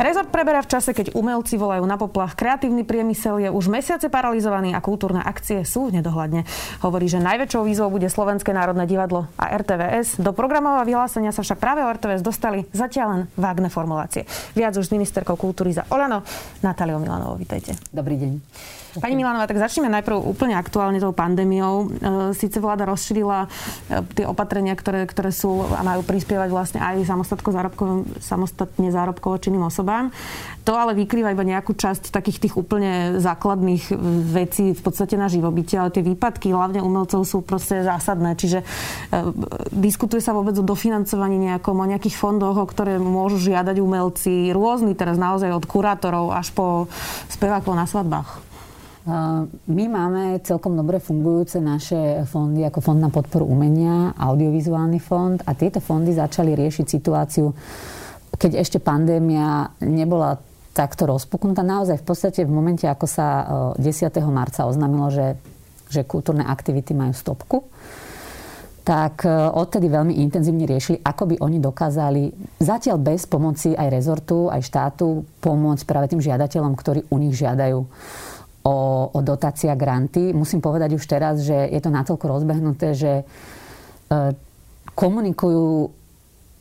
Rezort preberá v čase, keď umelci volajú na poplach. Kreatívny priemysel je už mesiace paralizovaný a kultúrne akcie sú v nedohľadne. Hovorí, že najväčšou výzvou bude Slovenské národné divadlo a RTVS. Do programového vyhlásenia sa však práve o RTVS dostali zatiaľ len vágne formulácie. Viac už s ministerkou kultúry za Olano, Natáliou Milanovou. Vítajte. Dobrý deň. Pani Milanová, tak začneme najprv úplne aktuálne tou pandémiou. E, Sice vláda rozšírila e, tie opatrenia, ktoré, ktoré sú a majú prispievať vlastne aj samostatne zárobkovo činným osobám. To ale vykrýva iba nejakú časť takých tých úplne základných vecí v podstate na živobytie, ale tie výpadky hlavne umelcov sú proste zásadné. Čiže e, diskutuje sa vôbec o dofinancovaní nejakom, o nejakých fondoch, o ktoré môžu žiadať umelci, rôzny teraz naozaj od kurátorov až po spevákov na svadbách. My máme celkom dobre fungujúce naše fondy ako Fond na podporu umenia, audiovizuálny fond a tieto fondy začali riešiť situáciu, keď ešte pandémia nebola takto rozpuknutá. Naozaj v podstate v momente, ako sa 10. marca oznámilo, že, že kultúrne aktivity majú stopku, tak odtedy veľmi intenzívne riešili, ako by oni dokázali zatiaľ bez pomoci aj rezortu, aj štátu pomôcť práve tým žiadateľom, ktorí u nich žiadajú o, o dotácia granty. Musím povedať už teraz, že je to natoľko rozbehnuté, že e, komunikujú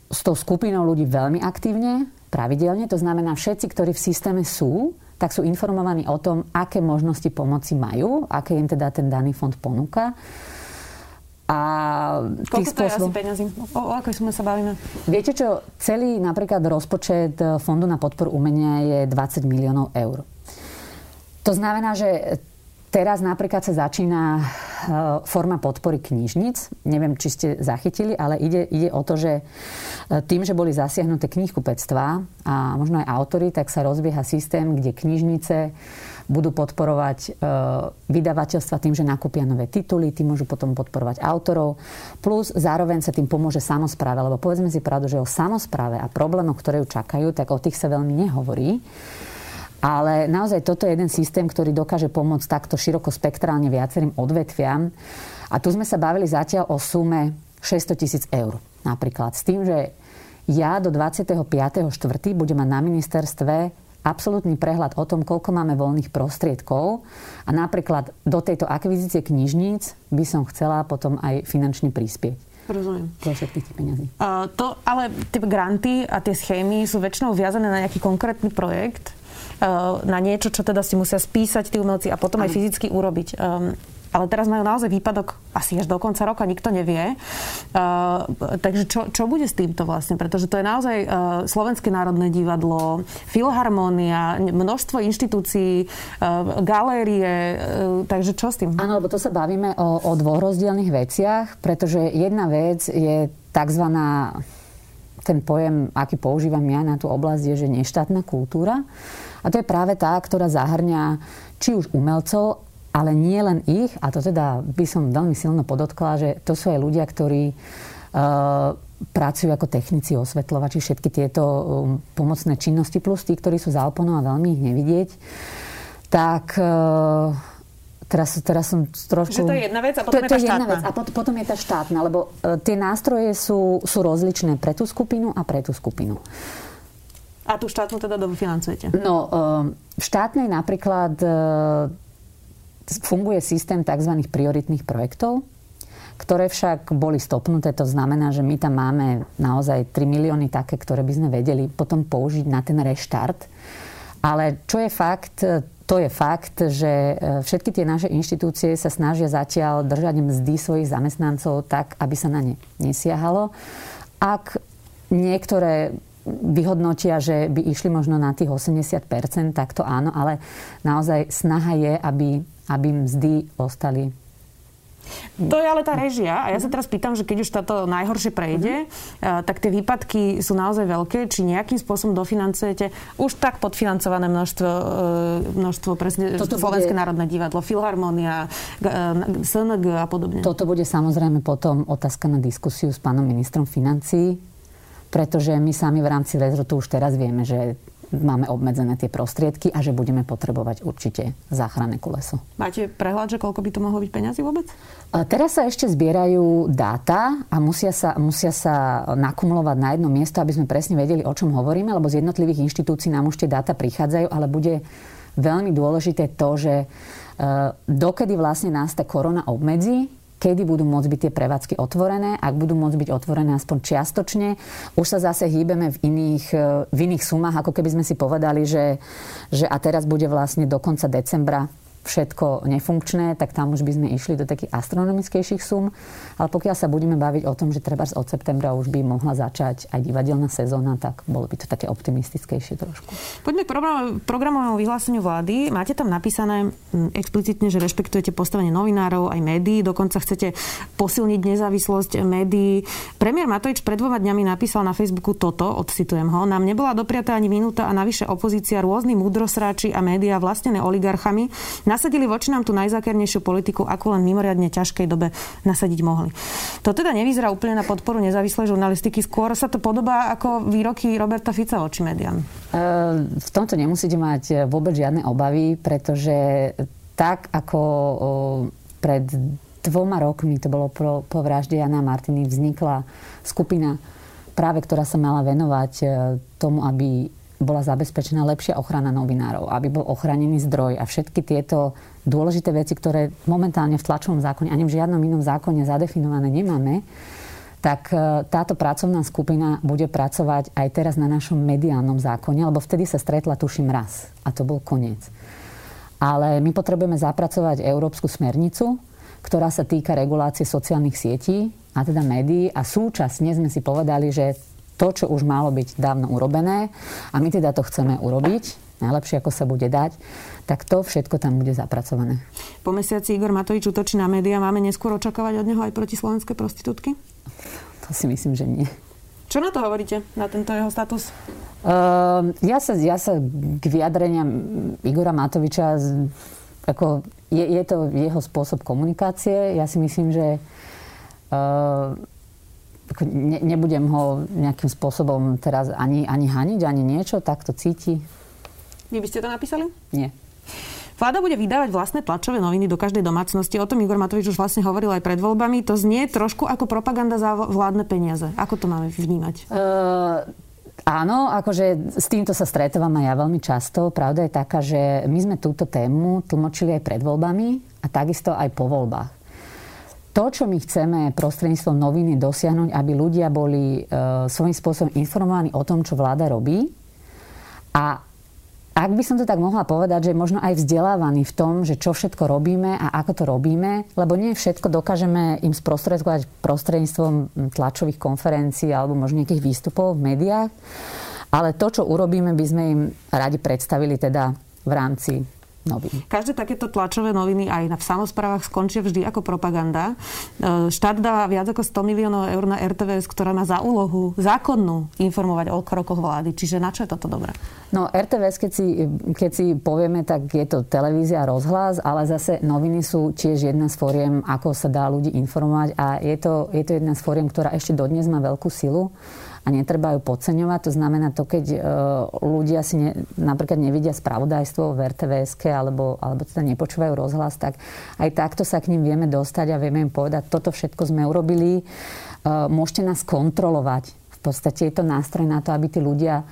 s tou skupinou ľudí veľmi aktívne, pravidelne. To znamená, všetci, ktorí v systéme sú, tak sú informovaní o tom, aké možnosti pomoci majú, aké im teda ten daný fond ponúka. A Koľko to spôsob... je asi peniazy? O, o akej sume sa bavíme? Viete čo, celý napríklad rozpočet Fondu na podporu umenia je 20 miliónov eur. To znamená, že teraz napríklad sa začína e, forma podpory knižnic. Neviem, či ste zachytili, ale ide, ide o to, že e, tým, že boli zasiahnuté knihkupectvá a možno aj autory, tak sa rozbieha systém, kde knižnice budú podporovať e, vydavateľstva tým, že nakúpia nové tituly, tým môžu potom podporovať autorov. Plus zároveň sa tým pomôže samozpráve, lebo povedzme si pravdu, že o samozpráve a problémoch, ktoré ju čakajú, tak o tých sa veľmi nehovorí. Ale naozaj toto je jeden systém, ktorý dokáže pomôcť takto široko spektrálne viacerým odvetviam. A tu sme sa bavili zatiaľ o sume 600 tisíc eur. Napríklad s tým, že ja do 25.4. budem mať na ministerstve absolútny prehľad o tom, koľko máme voľných prostriedkov a napríklad do tejto akvizície knižníc by som chcela potom aj finančne prispieť. Rozumiem. Zo všetkých tých peniazí. Uh, to, ale tie granty a tie schémy sú väčšinou viazané na nejaký konkrétny projekt na niečo, čo teda si musia spísať tí umelci a potom aj fyzicky urobiť. Ale teraz majú naozaj výpadok asi až do konca roka, nikto nevie. Uh, takže čo, čo bude s týmto vlastne? Pretože to je naozaj uh, Slovenské národné divadlo, Filharmónia, množstvo inštitúcií, uh, galérie, uh, takže čo s tým? Áno, lebo to sa bavíme o, o dvoch rozdielných veciach, pretože jedna vec je takzvaná ten pojem, aký používam ja na tú oblasť, je, že neštátna kultúra. A to je práve tá, ktorá zahrňa či už umelcov, ale nie len ich, a to teda by som veľmi silno podotkla, že to sú aj ľudia, ktorí uh, pracujú ako technici, osvetľovači, všetky tieto um, pomocné činnosti, plus tí, ktorí sú za oponou a veľmi ich nevidieť, tak uh, teraz, teraz som trošku... Že to je jedna vec a potom to, je tá štátna. Vec, a pot, potom je tá štátna, lebo uh, tie nástroje sú, sú rozličné pre tú skupinu a pre tú skupinu. A tú štátnu teda dofinancujete? No, v štátnej napríklad e, funguje systém tzv. prioritných projektov, ktoré však boli stopnuté. To znamená, že my tam máme naozaj 3 milióny také, ktoré by sme vedeli potom použiť na ten reštart. Ale čo je fakt, to je fakt, že e, všetky tie naše inštitúcie sa snažia zatiaľ držať mzdy svojich zamestnancov tak, aby sa na ne nesiahalo. Ak niektoré vyhodnotia, že by išli možno na tých 80%, tak to áno, ale naozaj snaha je, aby, aby mzdy ostali to je ale tá režia. A ja sa teraz pýtam, že keď už táto najhoršie prejde, mm-hmm. tak tie výpadky sú naozaj veľké. Či nejakým spôsobom dofinancujete už tak podfinancované množstvo, eh, množstvo presne Toto Slovenské bude... národné divadlo, Filharmónia, SNG a podobne? Toto bude samozrejme potom otázka na diskusiu s pánom ministrom financií pretože my sami v rámci rezortu už teraz vieme, že máme obmedzené tie prostriedky a že budeme potrebovať určite záchranné koleso. Máte prehľad, že koľko by to mohlo byť peniazy vôbec? Teraz sa ešte zbierajú dáta a musia sa, musia sa nakumulovať na jedno miesto, aby sme presne vedeli, o čom hovoríme, lebo z jednotlivých inštitúcií nám už tie dáta prichádzajú, ale bude veľmi dôležité to, že dokedy vlastne nás tá korona obmedzí, kedy budú môcť byť tie prevádzky otvorené, ak budú môcť byť otvorené aspoň čiastočne. Už sa zase hýbeme v iných, e, v iných sumách, ako keby sme si povedali, že, že a teraz bude vlastne do konca decembra všetko nefunkčné, tak tam už by sme išli do takých astronomickejších sum. Ale pokiaľ sa budeme baviť o tom, že treba od septembra už by mohla začať aj divadelná sezóna, tak bolo by to také optimistickejšie trošku. Poďme k programovému vyhláseniu vlády. Máte tam napísané explicitne, že rešpektujete postavenie novinárov aj médií, dokonca chcete posilniť nezávislosť médií. Premiér Matovič pred dvoma dňami napísal na Facebooku toto, odcitujem ho, nám nebola dopriatá ani minúta a navyše opozícia, rôzni múdrosráči a médiá vlastnené oligarchami nasadili voči nám tú najzákernejšiu politiku, ako len mimoriadne ťažkej dobe nasadiť mohli. To teda nevyzerá úplne na podporu nezávislej žurnalistiky, skôr sa to podobá ako výroky Roberta Fica voči médiám. V tomto nemusíte mať vôbec žiadne obavy, pretože tak ako pred dvoma rokmi, to bolo po, po vražde Jana Martiny, vznikla skupina práve, ktorá sa mala venovať e, tomu, aby bola zabezpečená lepšia ochrana novinárov, aby bol ochránený zdroj a všetky tieto dôležité veci, ktoré momentálne v tlačovom zákone ani v žiadnom inom zákone zadefinované nemáme, tak e, táto pracovná skupina bude pracovať aj teraz na našom mediálnom zákone, lebo vtedy sa stretla tuším raz a to bol koniec. Ale my potrebujeme zapracovať európsku smernicu, ktorá sa týka regulácie sociálnych sietí a teda médií a súčasne sme si povedali, že to, čo už malo byť dávno urobené a my teda to chceme urobiť, najlepšie ako sa bude dať, tak to všetko tam bude zapracované. Po mesiaci Igor Matovič útočí na médiá. Máme neskôr očakávať od neho aj proti slovenské prostitútky? To si myslím, že nie. Čo na to hovoríte, na tento jeho status? Uh, ja, sa, ja sa k vyjadreniam Igora Matoviča ako je, je to jeho spôsob komunikácie. Ja si myslím, že uh, ne, nebudem ho nejakým spôsobom teraz ani, ani haniť, ani niečo, tak to cíti. Vy by ste to napísali? Nie. Vláda bude vydávať vlastné tlačové noviny do každej domácnosti. O tom Igor Matovič už vlastne hovoril aj pred voľbami. To znie trošku ako propaganda za vládne peniaze. Ako to máme vnímať? Uh, áno, akože s týmto sa stretávam aj ja veľmi často. Pravda je taká, že my sme túto tému tlmočili aj pred voľbami a takisto aj po voľbách to, čo my chceme prostredníctvom noviny dosiahnuť, aby ľudia boli e, svojím spôsobom informovaní o tom, čo vláda robí. A ak by som to tak mohla povedať, že možno aj vzdelávaní v tom, že čo všetko robíme a ako to robíme, lebo nie všetko dokážeme im sprostredkovať prostredníctvom tlačových konferencií alebo možno nejakých výstupov v médiách, ale to, čo urobíme, by sme im radi predstavili teda v rámci novín. Každé takéto tlačové noviny aj na v samozprávach skončia vždy ako propaganda. E, štát dáva viac ako 100 miliónov eur na RTVS, ktorá má za úlohu zákonnú informovať o krokoch vlády. Čiže na čo je toto dobré? No RTVS, keď si, keď si povieme, tak je to televízia, rozhlas, ale zase noviny sú tiež jedna z fóriem, ako sa dá ľudí informovať a je to, je to jedna z fóriem, ktorá ešte dodnes má veľkú silu a netreba ju podceňovať. To znamená to, keď e, ľudia si ne, napríklad nevidia spravodajstvo v rtvs alebo, alebo teda nepočúvajú rozhlas, tak aj takto sa k ním vieme dostať a vieme im povedať, toto všetko sme urobili, e, môžete nás kontrolovať. V podstate je to nástroj na to, aby tí ľudia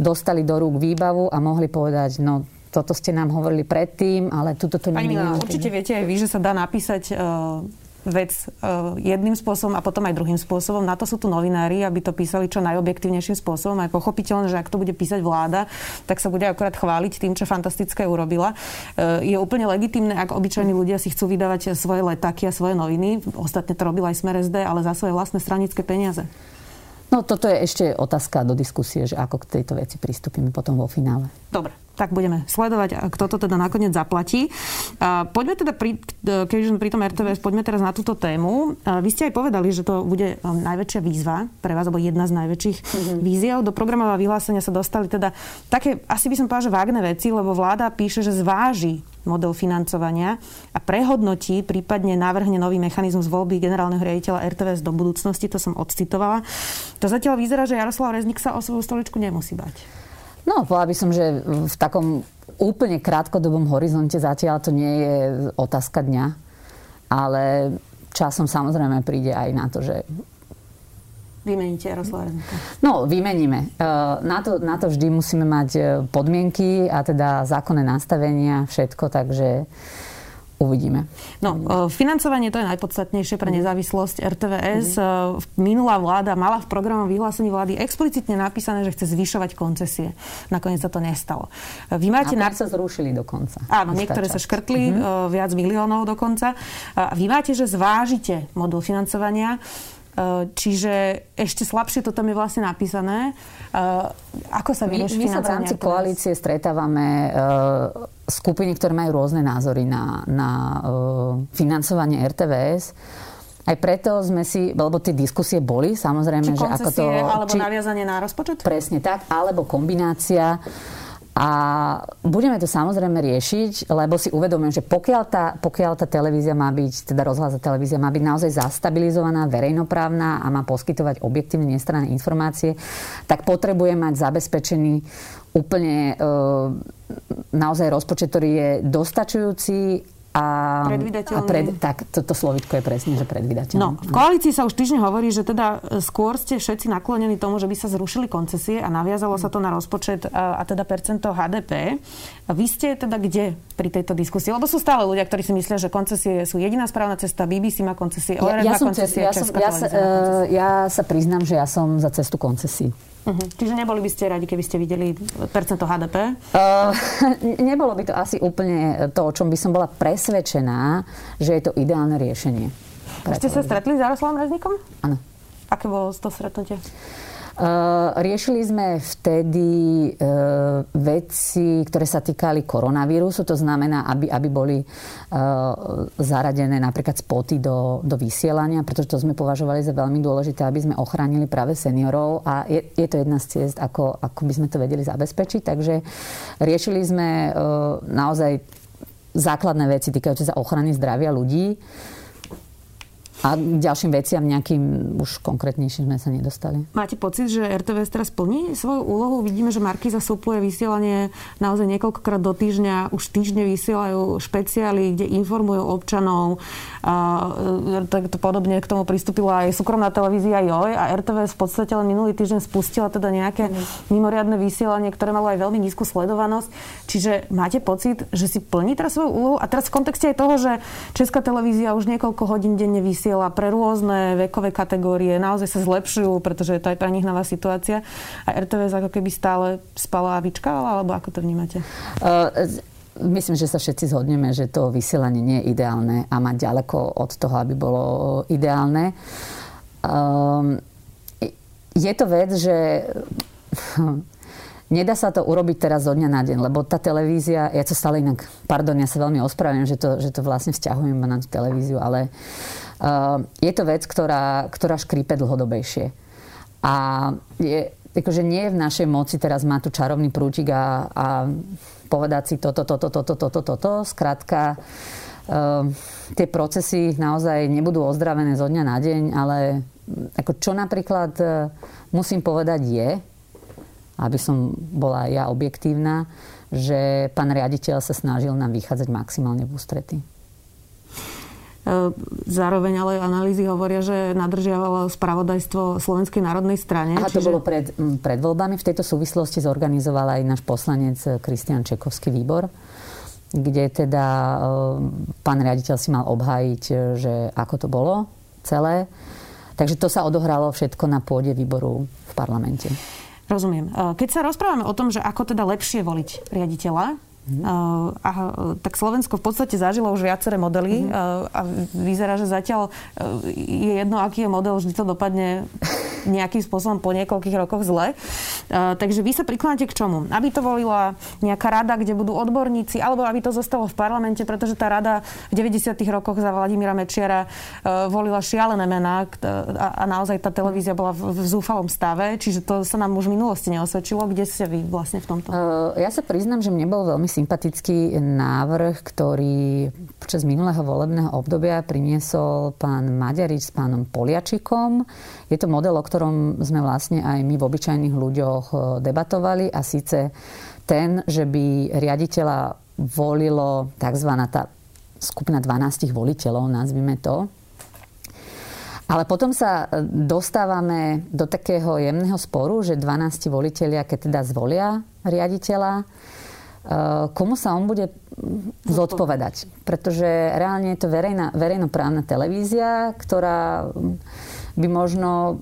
dostali do rúk výbavu a mohli povedať, no toto ste nám hovorili predtým, ale tuto to Pani Milá, určite viete aj vy, že sa dá napísať uh vec uh, jedným spôsobom a potom aj druhým spôsobom. Na to sú tu novinári, aby to písali čo najobjektívnejším spôsobom. Aj pochopiteľné, že ak to bude písať vláda, tak sa bude akorát chváliť tým, čo fantastické urobila. Uh, je úplne legitimné, ak obyčajní ľudia si chcú vydávať svoje letáky a svoje noviny. Ostatne to robil aj Smer SD, ale za svoje vlastné stranické peniaze. No toto je ešte otázka do diskusie, že ako k tejto veci pristúpime potom vo finále. Dobre tak budeme sledovať, kto to teda nakoniec zaplatí. Poďme teda, pri, keď už sme pri tom RTVS, poďme teraz na túto tému. Vy ste aj povedali, že to bude najväčšia výzva pre vás, alebo jedna z najväčších mm-hmm. víziev. Do programového vyhlásenia sa dostali teda také, asi by som povedala, že vágne veci, lebo vláda píše, že zváži model financovania a prehodnotí, prípadne navrhne nový mechanizmus voľby generálneho riaditeľa RTVS do budúcnosti, to som odcitovala. To zatiaľ vyzerá, že Jaroslav Reznik sa o svoju stoličku nemusí bať. No, povedala by som, že v takom úplne krátkodobom horizonte zatiaľ to nie je otázka dňa, ale časom samozrejme príde aj na to, že Vymeníte Jaroslava Reznika? No, vymeníme. E, na to, na to vždy musíme mať e, podmienky a teda zákonné nastavenia, všetko, takže Uvidíme. No, e, financovanie to je najpodstatnejšie pre mhm. nezávislosť RTVS. Mm-hmm. Minulá vláda mala v programom vyhlásení vlády explicitne napísané, že chce zvyšovať koncesie. Nakoniec sa to nestalo. Vy máte a na... sa zrušili dokonca. Áno, niektoré sa škrtli, mm-hmm. viac miliónov dokonca. Vy máte, že zvážite modul financovania. Eh, čiže ešte slabšie to tam je vlastne napísané. Eh, ako sa vyrieši My, my sa v rámci koalície stretávame eh, skupiny, ktoré majú rôzne názory na, na financovanie RTVS. Aj preto sme si, lebo tie diskusie boli, samozrejme, či že ako to... alebo či, naviazanie na rozpočet? Presne tak, alebo kombinácia. A budeme to samozrejme riešiť, lebo si uvedomujem, že pokiaľ tá, pokiaľ tá televízia má byť, teda rozhlas a televízia má byť naozaj zastabilizovaná, verejnoprávna a má poskytovať objektívne nestranné informácie, tak potrebuje mať zabezpečený úplne e, naozaj rozpočet, ktorý je dostačujúci a. A pred, tak, toto slovitko je presne, že predvydateľný. No, v koalícii sa už týždeň hovorí, že teda skôr ste všetci naklonení tomu, že by sa zrušili koncesie a naviazalo sa to na rozpočet a, a teda percento HDP. Vy ste teda kde pri tejto diskusii? Lebo sú stále ľudia, ktorí si myslia, že koncesie sú jediná správna cesta, BBC má koncesie, ORF ja, ja má koncesie, ja, som, ja, sa, uh, ja sa priznám, že ja som za cestu koncesí. Uh-huh. Čiže neboli by ste radi, keby ste videli percento HDP? Uh, nebolo by to asi úplne to, o čom by som bola presvedčená, že je to ideálne riešenie. Ste sa stretli s Jaroslavom Reznikom? Áno. Aké bolo to stretnutie? Uh, riešili sme vtedy uh, veci, ktoré sa týkali koronavírusu, to znamená, aby, aby boli uh, zaradené napríklad spoty do, do vysielania, pretože to sme považovali za veľmi dôležité, aby sme ochránili práve seniorov a je, je to jedna z ciest, ako, ako by sme to vedeli zabezpečiť. Takže riešili sme naozaj základné veci týkajúce sa ochrany zdravia ľudí a k ďalším veciam nejakým už konkrétnejším sme sa nedostali. Máte pocit, že RTVS teraz plní svoju úlohu? Vidíme, že Markiza supluje vysielanie naozaj niekoľkokrát do týždňa. Už týždne vysielajú špeciály, kde informujú občanov. A, e, tak to podobne k tomu pristúpila aj súkromná televízia JOJ a RTVS v podstate len minulý týždeň spustila teda nejaké mm. mimoriadne vysielanie, ktoré malo aj veľmi nízku sledovanosť. Čiže máte pocit, že si plní teraz svoju úlohu? A teraz v kontexte aj toho, že Česká televízia už niekoľko hodín denne vysiela vysiela pre rôzne vekové kategórie, naozaj sa zlepšujú, pretože je to aj pre nich nová situácia. A RTVS ako keby stále spala a vyčkávala, alebo ako to vnímate? Uh, Myslím, že sa všetci zhodneme, že to vysielanie nie je ideálne a má ďaleko od toho, aby bolo ideálne. Um, je to vec, že Nedá sa to urobiť teraz zo dňa na deň, lebo tá televízia, ja to stále inak, pardon, ja sa veľmi ospravedlňujem, že to, že to vlastne vzťahujem na tú televíziu, ale uh, je to vec, ktorá, ktorá škrípe dlhodobejšie. A je, akože nie je v našej moci teraz mať tu čarovný prútik a, a povedať si toto, toto, toto, toto, toto. Skrátka, uh, tie procesy naozaj nebudú ozdravené zo dňa na deň, ale ako čo napríklad uh, musím povedať je, aby som bola ja objektívna, že pán riaditeľ sa snažil nám vychádzať maximálne v ústrety. E, zároveň ale analýzy hovoria, že nadržiavalo spravodajstvo Slovenskej národnej strane. A čiže... to bolo pred, pred voľbami. V tejto súvislosti zorganizoval aj náš poslanec Kristian Čekovský výbor, kde teda e, pán riaditeľ si mal obhájiť, že ako to bolo celé. Takže to sa odohralo všetko na pôde výboru v parlamente. Rozumiem. Keď sa rozprávame o tom, že ako teda lepšie voliť riaditeľa, Mm. Uh, a, tak Slovensko v podstate zažilo už viaceré modely mm. uh, a vyzerá, že zatiaľ uh, je jedno, aký je model, vždy to dopadne nejakým spôsobom po niekoľkých rokoch zle. Uh, takže vy sa prikláňate k čomu? Aby to volila nejaká rada, kde budú odborníci, alebo aby to zostalo v parlamente, pretože tá rada v 90. rokoch za Vladimíra Mečiara uh, volila šialené mená a, a naozaj tá televízia bola v, zúfalom stave, čiže to sa nám už v minulosti neosvedčilo. Kde ste vy vlastne v tomto? Ja sa priznam, že mne bol veľmi sympatický návrh, ktorý počas minulého volebného obdobia priniesol pán Maďarič s pánom Poliačikom. Je to model, o ktorom sme vlastne aj my v obyčajných ľuďoch e, debatovali a síce ten, že by riaditeľa volilo tzv. tá skupina 12 voliteľov, nazvime to. Ale potom sa dostávame do takého jemného sporu, že 12 voliteľia, keď teda zvolia riaditeľa, e, komu sa on bude zodpovedať. Pretože reálne je to verejná, verejnoprávna televízia, ktorá by možno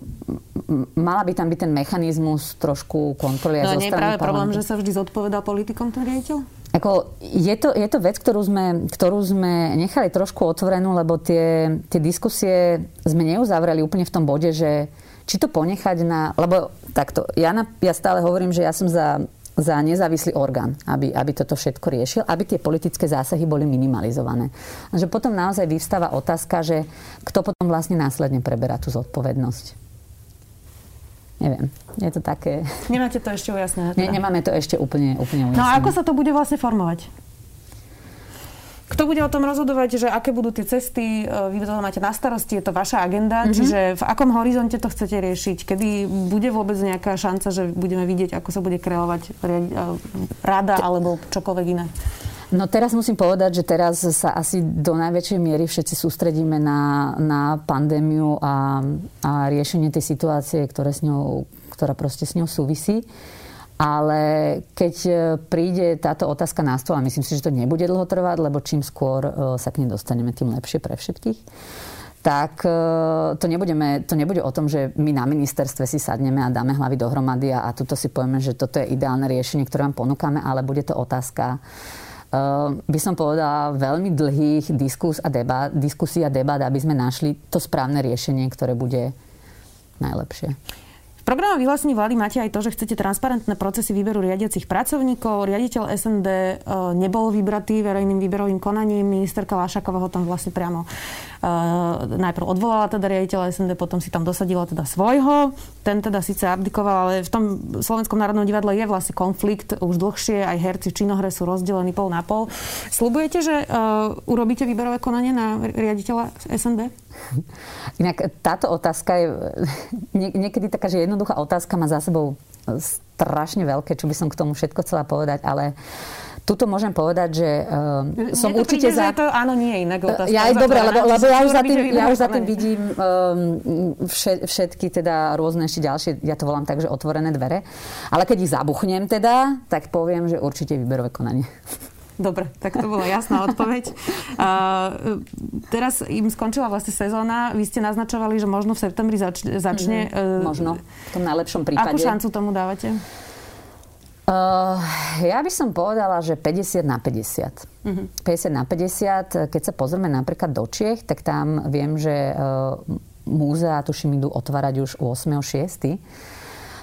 mala by tam byť ten mechanizmus trošku kontroly. No nie je práve problém, že sa vždy zodpovedá politikom ten riaditeľ? Ako, je, to, je to vec, ktorú sme, ktorú sme nechali trošku otvorenú, lebo tie, tie diskusie sme neuzavreli úplne v tom bode, že či to ponechať na... Lebo takto, ja, na, ja stále hovorím, že ja som za za nezávislý orgán, aby, aby toto všetko riešil, aby tie politické zásahy boli minimalizované. A že potom naozaj vyvstáva otázka, že kto potom vlastne následne preberá tú zodpovednosť. Neviem, je to také... Nemáte to ešte ujasnené? Teda? Ne, nemáme to ešte úplne, úplne ujasnené. No a ako sa to bude vlastne formovať? Kto bude o tom rozhodovať, že aké budú tie cesty, e, vy to máte na starosti, je to vaša agenda, mm-hmm. čiže v akom horizonte to chcete riešiť? Kedy bude vôbec nejaká šanca, že budeme vidieť, ako sa bude kreovať e, rada alebo čokoľvek iné? No teraz musím povedať, že teraz sa asi do najväčšej miery všetci sústredíme na, na pandémiu a, a riešenie tej situácie, ktoré s ňou, ktorá proste s ňou súvisí. Ale keď e, príde táto otázka na stôl, a myslím si, že to nebude dlho trvať, lebo čím skôr e, sa k nej dostaneme, tým lepšie pre všetkých, tak e, to, nebudeme, to nebude o tom, že my na ministerstve si sadneme a dáme hlavy dohromady a, a tuto si povieme, že toto je ideálne riešenie, ktoré vám ponúkame, ale bude to otázka by som povedala, veľmi dlhých diskus a debat, diskusí a debat, aby sme našli to správne riešenie, ktoré bude najlepšie. V programom vyhlásení vlády máte aj to, že chcete transparentné procesy výberu riadiacich pracovníkov. Riaditeľ SND e, nebol vybratý verejným výberovým konaním. Ministerka Lášaková ho tam vlastne priamo najprv odvolala teda riaditeľa SND, potom si tam dosadila teda svojho. Ten teda síce abdikoval, ale v tom Slovenskom národnom divadle je vlastne konflikt už dlhšie. Aj herci činohre sú rozdelení pol na pol. Slubujete, že uh, urobíte výberové konanie na riaditeľa SND? Inak táto otázka je nie, niekedy taká, že jednoduchá otázka má za sebou strašne veľké, čo by som k tomu všetko chcela povedať, ale Tuto môžem povedať, že uh, som to určite príde, za... Že to áno, nie je inak otázka. Ja aj dobre, lebo, lebo ja, už za tým, ja už za tým vidím um, všetky teda rôzne ešte ďalšie, ja to volám tak, že otvorené dvere. Ale keď ich zabuchnem teda, tak poviem, že určite výberové konanie. Dobre, tak to bola jasná odpoveď. Uh, teraz im skončila vlastne sezóna. Vy ste naznačovali, že možno v septembri začne. začne mm, uh, možno, v tom najlepšom prípade. Akú šancu tomu dávate? Uh, ja by som povedala, že 50 na 50. Uh-huh. 50 na 50. Keď sa pozrieme napríklad do Čiech, tak tam viem, že uh, múzea, tuším, idú otvárať už 8.6.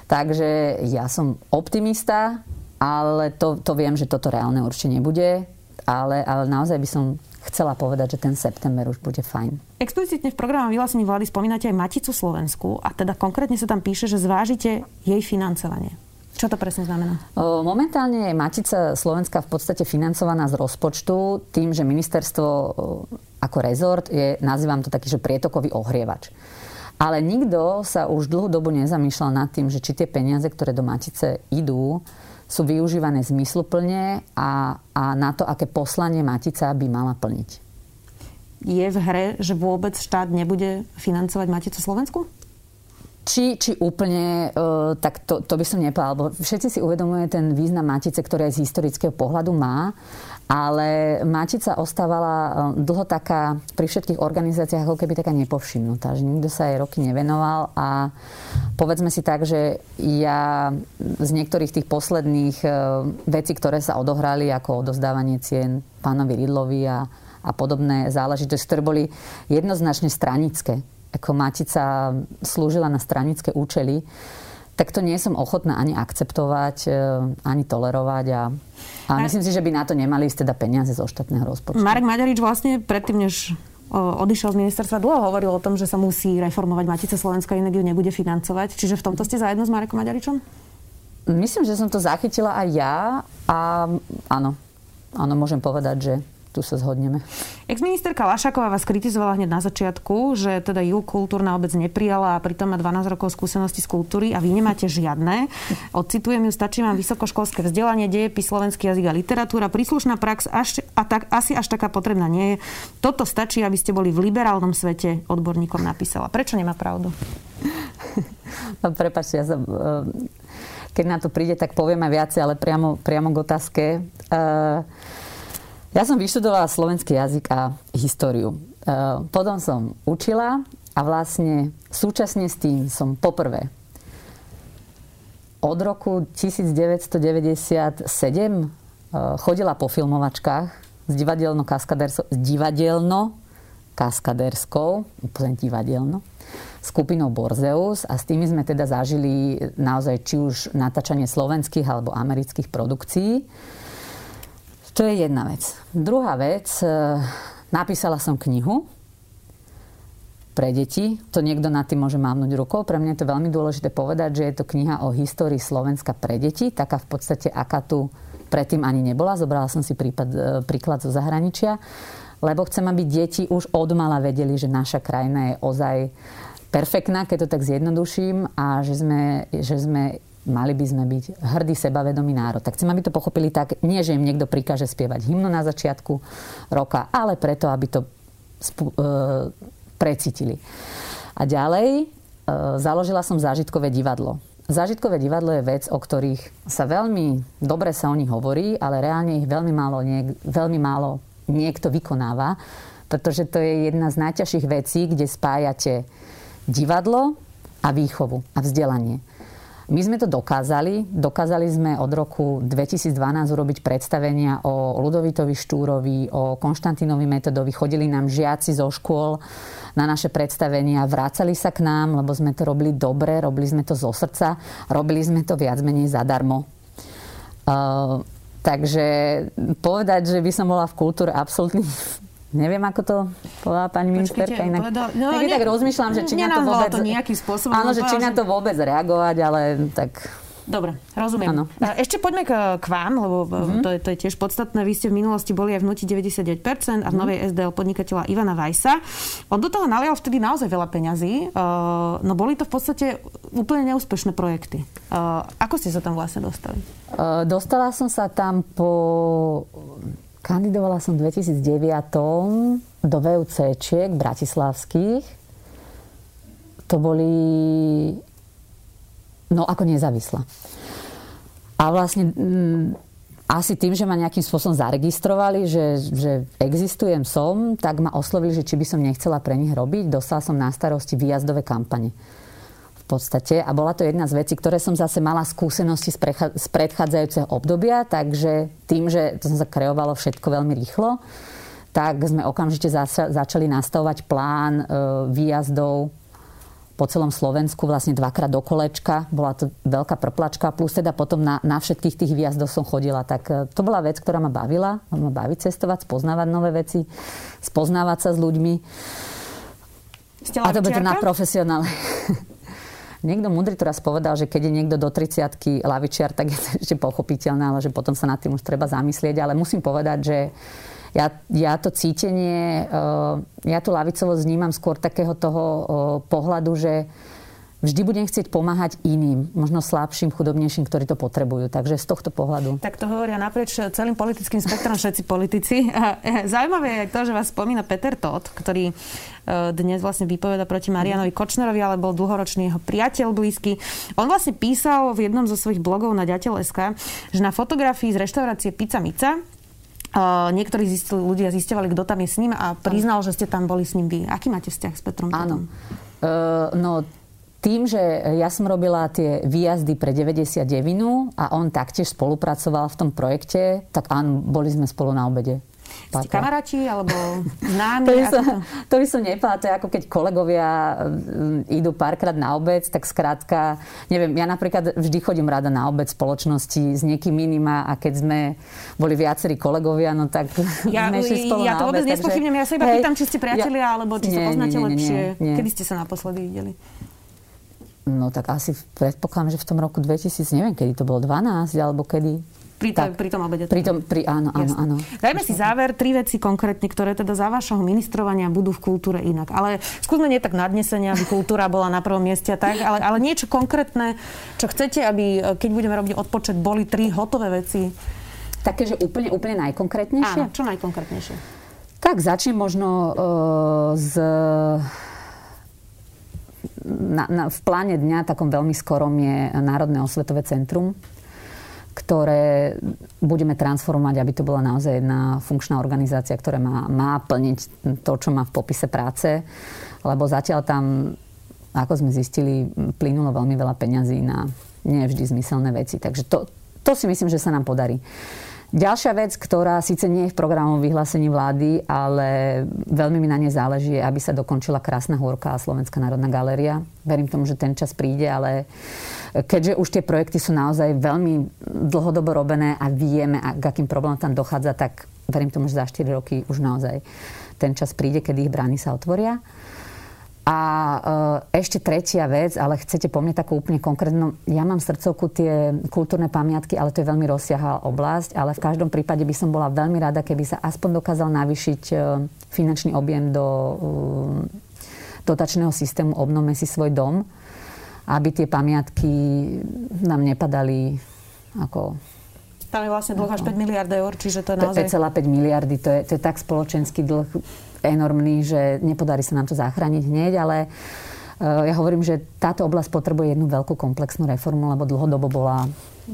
Takže ja som optimista, ale to, to viem, že toto reálne určite nebude. Ale, ale naozaj by som chcela povedať, že ten september už bude fajn. Explicitne v programe vyhlásení vlády spomínate aj Maticu Slovensku a teda konkrétne sa tam píše, že zvážite jej financovanie. Čo to presne znamená? Momentálne je Matica Slovenska v podstate financovaná z rozpočtu tým, že ministerstvo ako rezort je, nazývam to taký, že prietokový ohrievač. Ale nikto sa už dlhú dobu nezamýšľal nad tým, že či tie peniaze, ktoré do Matice idú, sú využívané zmysluplne a, a na to, aké poslanie Matica by mala plniť. Je v hre, že vôbec štát nebude financovať Maticu Slovensku? Či, či úplne, uh, tak to, to by som nepovedal, lebo všetci si uvedomujú ten význam Matice, ktoré z historického pohľadu má, ale Matica ostávala uh, dlho taká, pri všetkých organizáciách ako keby taká nepovšimnutá, že nikto sa jej roky nevenoval a povedzme si tak, že ja z niektorých tých posledných uh, vecí, ktoré sa odohrali, ako odozdávanie cien pánovi Ridlovi a, a podobné záležitosti, ktoré boli jednoznačne stranické, ako Matica slúžila na stranické účely, tak to nie som ochotná ani akceptovať, e, ani tolerovať a, a myslím si, že by na to nemali ísť teda peniaze zo štátneho rozpočtu. Marek Maďarič vlastne predtým, než odišiel z ministerstva, dlho hovoril o tom, že sa musí reformovať Matice Slovenska, inak ju nebude financovať. Čiže v tomto ste zajedno s Marekom Maďaričom? Myslím, že som to zachytila aj ja a áno, áno, môžem povedať, že tu sa zhodneme. Ex-ministerka Lašaková vás kritizovala hneď na začiatku, že teda ju kultúrna obec neprijala a pritom má 12 rokov skúsenosti z kultúry a vy nemáte žiadne. Odcitujem ju, stačí vám vysokoškolské vzdelanie, dejepis, slovenský jazyk a literatúra, príslušná prax až, a tak, asi až taká potrebná nie je. Toto stačí, aby ste boli v liberálnom svete, odborníkom napísala. Prečo nemá pravdu? No, prepačte, ja som, eh, keď na to príde, tak poviem aj viacej, ale priamo, priamo k otázke. Uh, ja som vyštudovala slovenský jazyk a históriu. E, potom som učila a vlastne súčasne s tým som poprvé od roku 1997 e, chodila po filmovačkách s divadelno s divadelno kaskaderskou, úplne divadelno, skupinou Borzeus a s tými sme teda zažili naozaj či už natáčanie slovenských alebo amerických produkcií. To je jedna vec. Druhá vec, e, napísala som knihu pre deti. To niekto nad tým môže mávnuť rukou. Pre mňa je to veľmi dôležité povedať, že je to kniha o histórii Slovenska pre deti. Taká v podstate, aká tu predtým ani nebola. Zobrala som si prípad, e, príklad zo zahraničia. Lebo chcem, aby deti už od mala vedeli, že naša krajina je ozaj perfektná, keď to tak zjednoduším, a že sme, že sme mali by sme byť hrdý, sebavedomý národ. Tak chcem, aby to pochopili tak, nie, že im niekto prikáže spievať hymnu na začiatku roka, ale preto, aby to spu- e, precítili. A ďalej e, založila som zážitkové divadlo. Zážitkové divadlo je vec, o ktorých sa veľmi dobre sa o nich hovorí, ale reálne ich veľmi málo, niek- veľmi málo niekto vykonáva, pretože to je jedna z najťažších vecí, kde spájate divadlo a výchovu a vzdelanie. My sme to dokázali. Dokázali sme od roku 2012 urobiť predstavenia o Ludovitovi Štúrovi, o Konštantinovi Metodovi. Chodili nám žiaci zo škôl na naše predstavenia, vrácali sa k nám, lebo sme to robili dobre, robili sme to zo srdca, robili sme to viac menej zadarmo. Uh, takže povedať, že by som bola v kultúre absolútne Neviem, ako to povedala pani ministerka. Inak, povedal, no, ne, tak rozmýšľam, že či na to vôbec... to nejakým spôsobom. Áno, že či na to vôbec reagovať, ale tak... Dobre, rozumiem. Ano. Ešte poďme k, k vám, lebo mm-hmm. to, je, to je tiež podstatné. Vy ste v minulosti boli aj v nutí 99% a v mm-hmm. novej SDL podnikateľa Ivana Vajsa. On do toho nalial vtedy naozaj veľa peňazí, uh, no boli to v podstate úplne neúspešné projekty. Uh, ako ste sa tam vlastne dostali? Uh, dostala som sa tam po Kandidovala som v 2009 do VUC-čiek bratislavských. To boli no ako nezávislá. A vlastne m, mm, asi tým, že ma nejakým spôsobom zaregistrovali, že, že existujem som, tak ma oslovili, že či by som nechcela pre nich robiť. Dostala som na starosti výjazdové kampane podstate. A bola to jedna z vecí, ktoré som zase mala skúsenosti z, precha- z predchádzajúceho obdobia, takže tým, že to sa kreovalo všetko veľmi rýchlo, tak sme okamžite zaša- začali nastavovať plán e, výjazdov po celom Slovensku, vlastne dvakrát do kolečka. Bola to veľká prplačka, plus teda potom na, na všetkých tých výjazdoch som chodila. Tak e, to bola vec, ktorá ma bavila. Ma baví cestovať, spoznávať nové veci, spoznávať sa s ľuďmi. Ste a to bude na profesionále. Niekto múdry to raz povedal, že keď je niekto do 30 lavičiar, tak je to ešte pochopiteľné, ale že potom sa nad tým už treba zamyslieť. Ale musím povedať, že ja, ja to cítenie, eh, ja tú lavicovosť vnímam skôr takého toho eh, pohľadu, že vždy budem chcieť pomáhať iným, možno slabším, chudobnejším, ktorí to potrebujú. Takže z tohto pohľadu. Tak to hovoria naprieč celým politickým spektrom všetci politici. Zaujímavé je to, že vás spomína Peter Todt, ktorý e, dnes vlastne vypoveda proti Marianovi Kočnerovi, ale bol dlhoročný jeho priateľ blízky. On vlastne písal v jednom zo svojich blogov na Ďateľ.sk, že na fotografii z reštaurácie Pizza Mica Uh, niektorí zistili, ľudia zistovali, kto tam je s ním a priznal, že ste tam boli s ním vy. Aký máte vzťah s Petrom? Áno. Uh, no, tým, že ja som robila tie výjazdy pre 99 a on taktiež spolupracoval v tom projekte, tak áno, boli sme spolu na obede. Ste kamaráti alebo známi? to, by som, to by som nepovedala. To je ako keď kolegovia mm, idú párkrát na obec, tak skrátka, neviem, ja napríklad vždy chodím rada na obec spoločnosti s niekým iným a keď sme boli viacerí kolegovia, no tak ja, sme išli spolu ja to vôbec nespochybnem, ja sa iba hej, pýtam, či ste priatelia, alebo či nie, sa poznáte nie, nie, lepšie. Nie, nie. Kedy ste sa naposledy videli? No tak asi predpokladám, že v tom roku 2000, neviem, kedy to bolo, 12 alebo kedy. Pri, tak, pri tom obede. Pri tom, pri, áno, áno, áno. Dajme si záver, tri veci konkrétne, ktoré teda za vašho ministrovania budú v kultúre inak. Ale skúsme nie tak nadnesenia, aby kultúra bola na prvom mieste a tak, ale, ale niečo konkrétne, čo chcete, aby keď budeme robiť odpočet, boli tri hotové veci. Také, že úplne, úplne najkonkrétnejšie? Áno, čo najkonkrétnejšie? Tak začnem možno uh, z na, na, v pláne dňa takom veľmi skorom je Národné osvetové centrum, ktoré budeme transformovať, aby to bola naozaj jedna funkčná organizácia, ktorá má, má plniť to, čo má v popise práce. Lebo zatiaľ tam, ako sme zistili, plynulo veľmi veľa peňazí na nie vždy zmyselné veci. Takže to, to si myslím, že sa nám podarí. Ďalšia vec, ktorá síce nie je v programovom vyhlásení vlády, ale veľmi mi na nej záleží, aby sa dokončila Krásna hôrka a Slovenská národná galéria. Verím tomu, že ten čas príde, ale keďže už tie projekty sú naozaj veľmi dlhodobo robené a vieme, k akým problémom tam dochádza, tak verím tomu, že za 4 roky už naozaj ten čas príde, kedy ich brány sa otvoria. A e, ešte tretia vec, ale chcete po mne takú úplne konkrétnu. Ja mám v srdcovku tie kultúrne pamiatky, ale to je veľmi rozsiahla oblasť, ale v každom prípade by som bola veľmi rada, keby sa aspoň dokázal navýšiť e, finančný objem do e, dotačného systému Obnome si svoj dom, aby tie pamiatky nám nepadali ako tam je vlastne dlh až 5 miliard eur, čiže to je naozaj... 5,5 miliardy, to je, to je tak spoločenský dlh enormný, že nepodarí sa nám to zachrániť hneď, ale eh, ja hovorím, že táto oblasť potrebuje jednu veľkú komplexnú reformu, lebo dlhodobo bola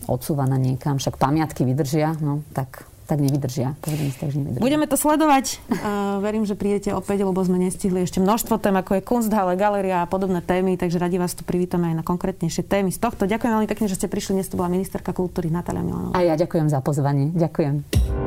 odsúvaná niekam. Však pamiatky vydržia, no tak tak nevydržia. Povedem si tak, že nevydržia. Budeme to sledovať. Uh, verím, že prídete opäť, lebo sme nestihli ešte množstvo tém, ako je Kunsthalle, Galeria a podobné témy, takže radi vás tu privítame aj na konkrétnejšie témy z tohto. Ďakujem veľmi pekne, že ste prišli. Dnes to bola ministerka kultúry Natália Milanová. A ja ďakujem za pozvanie. Ďakujem.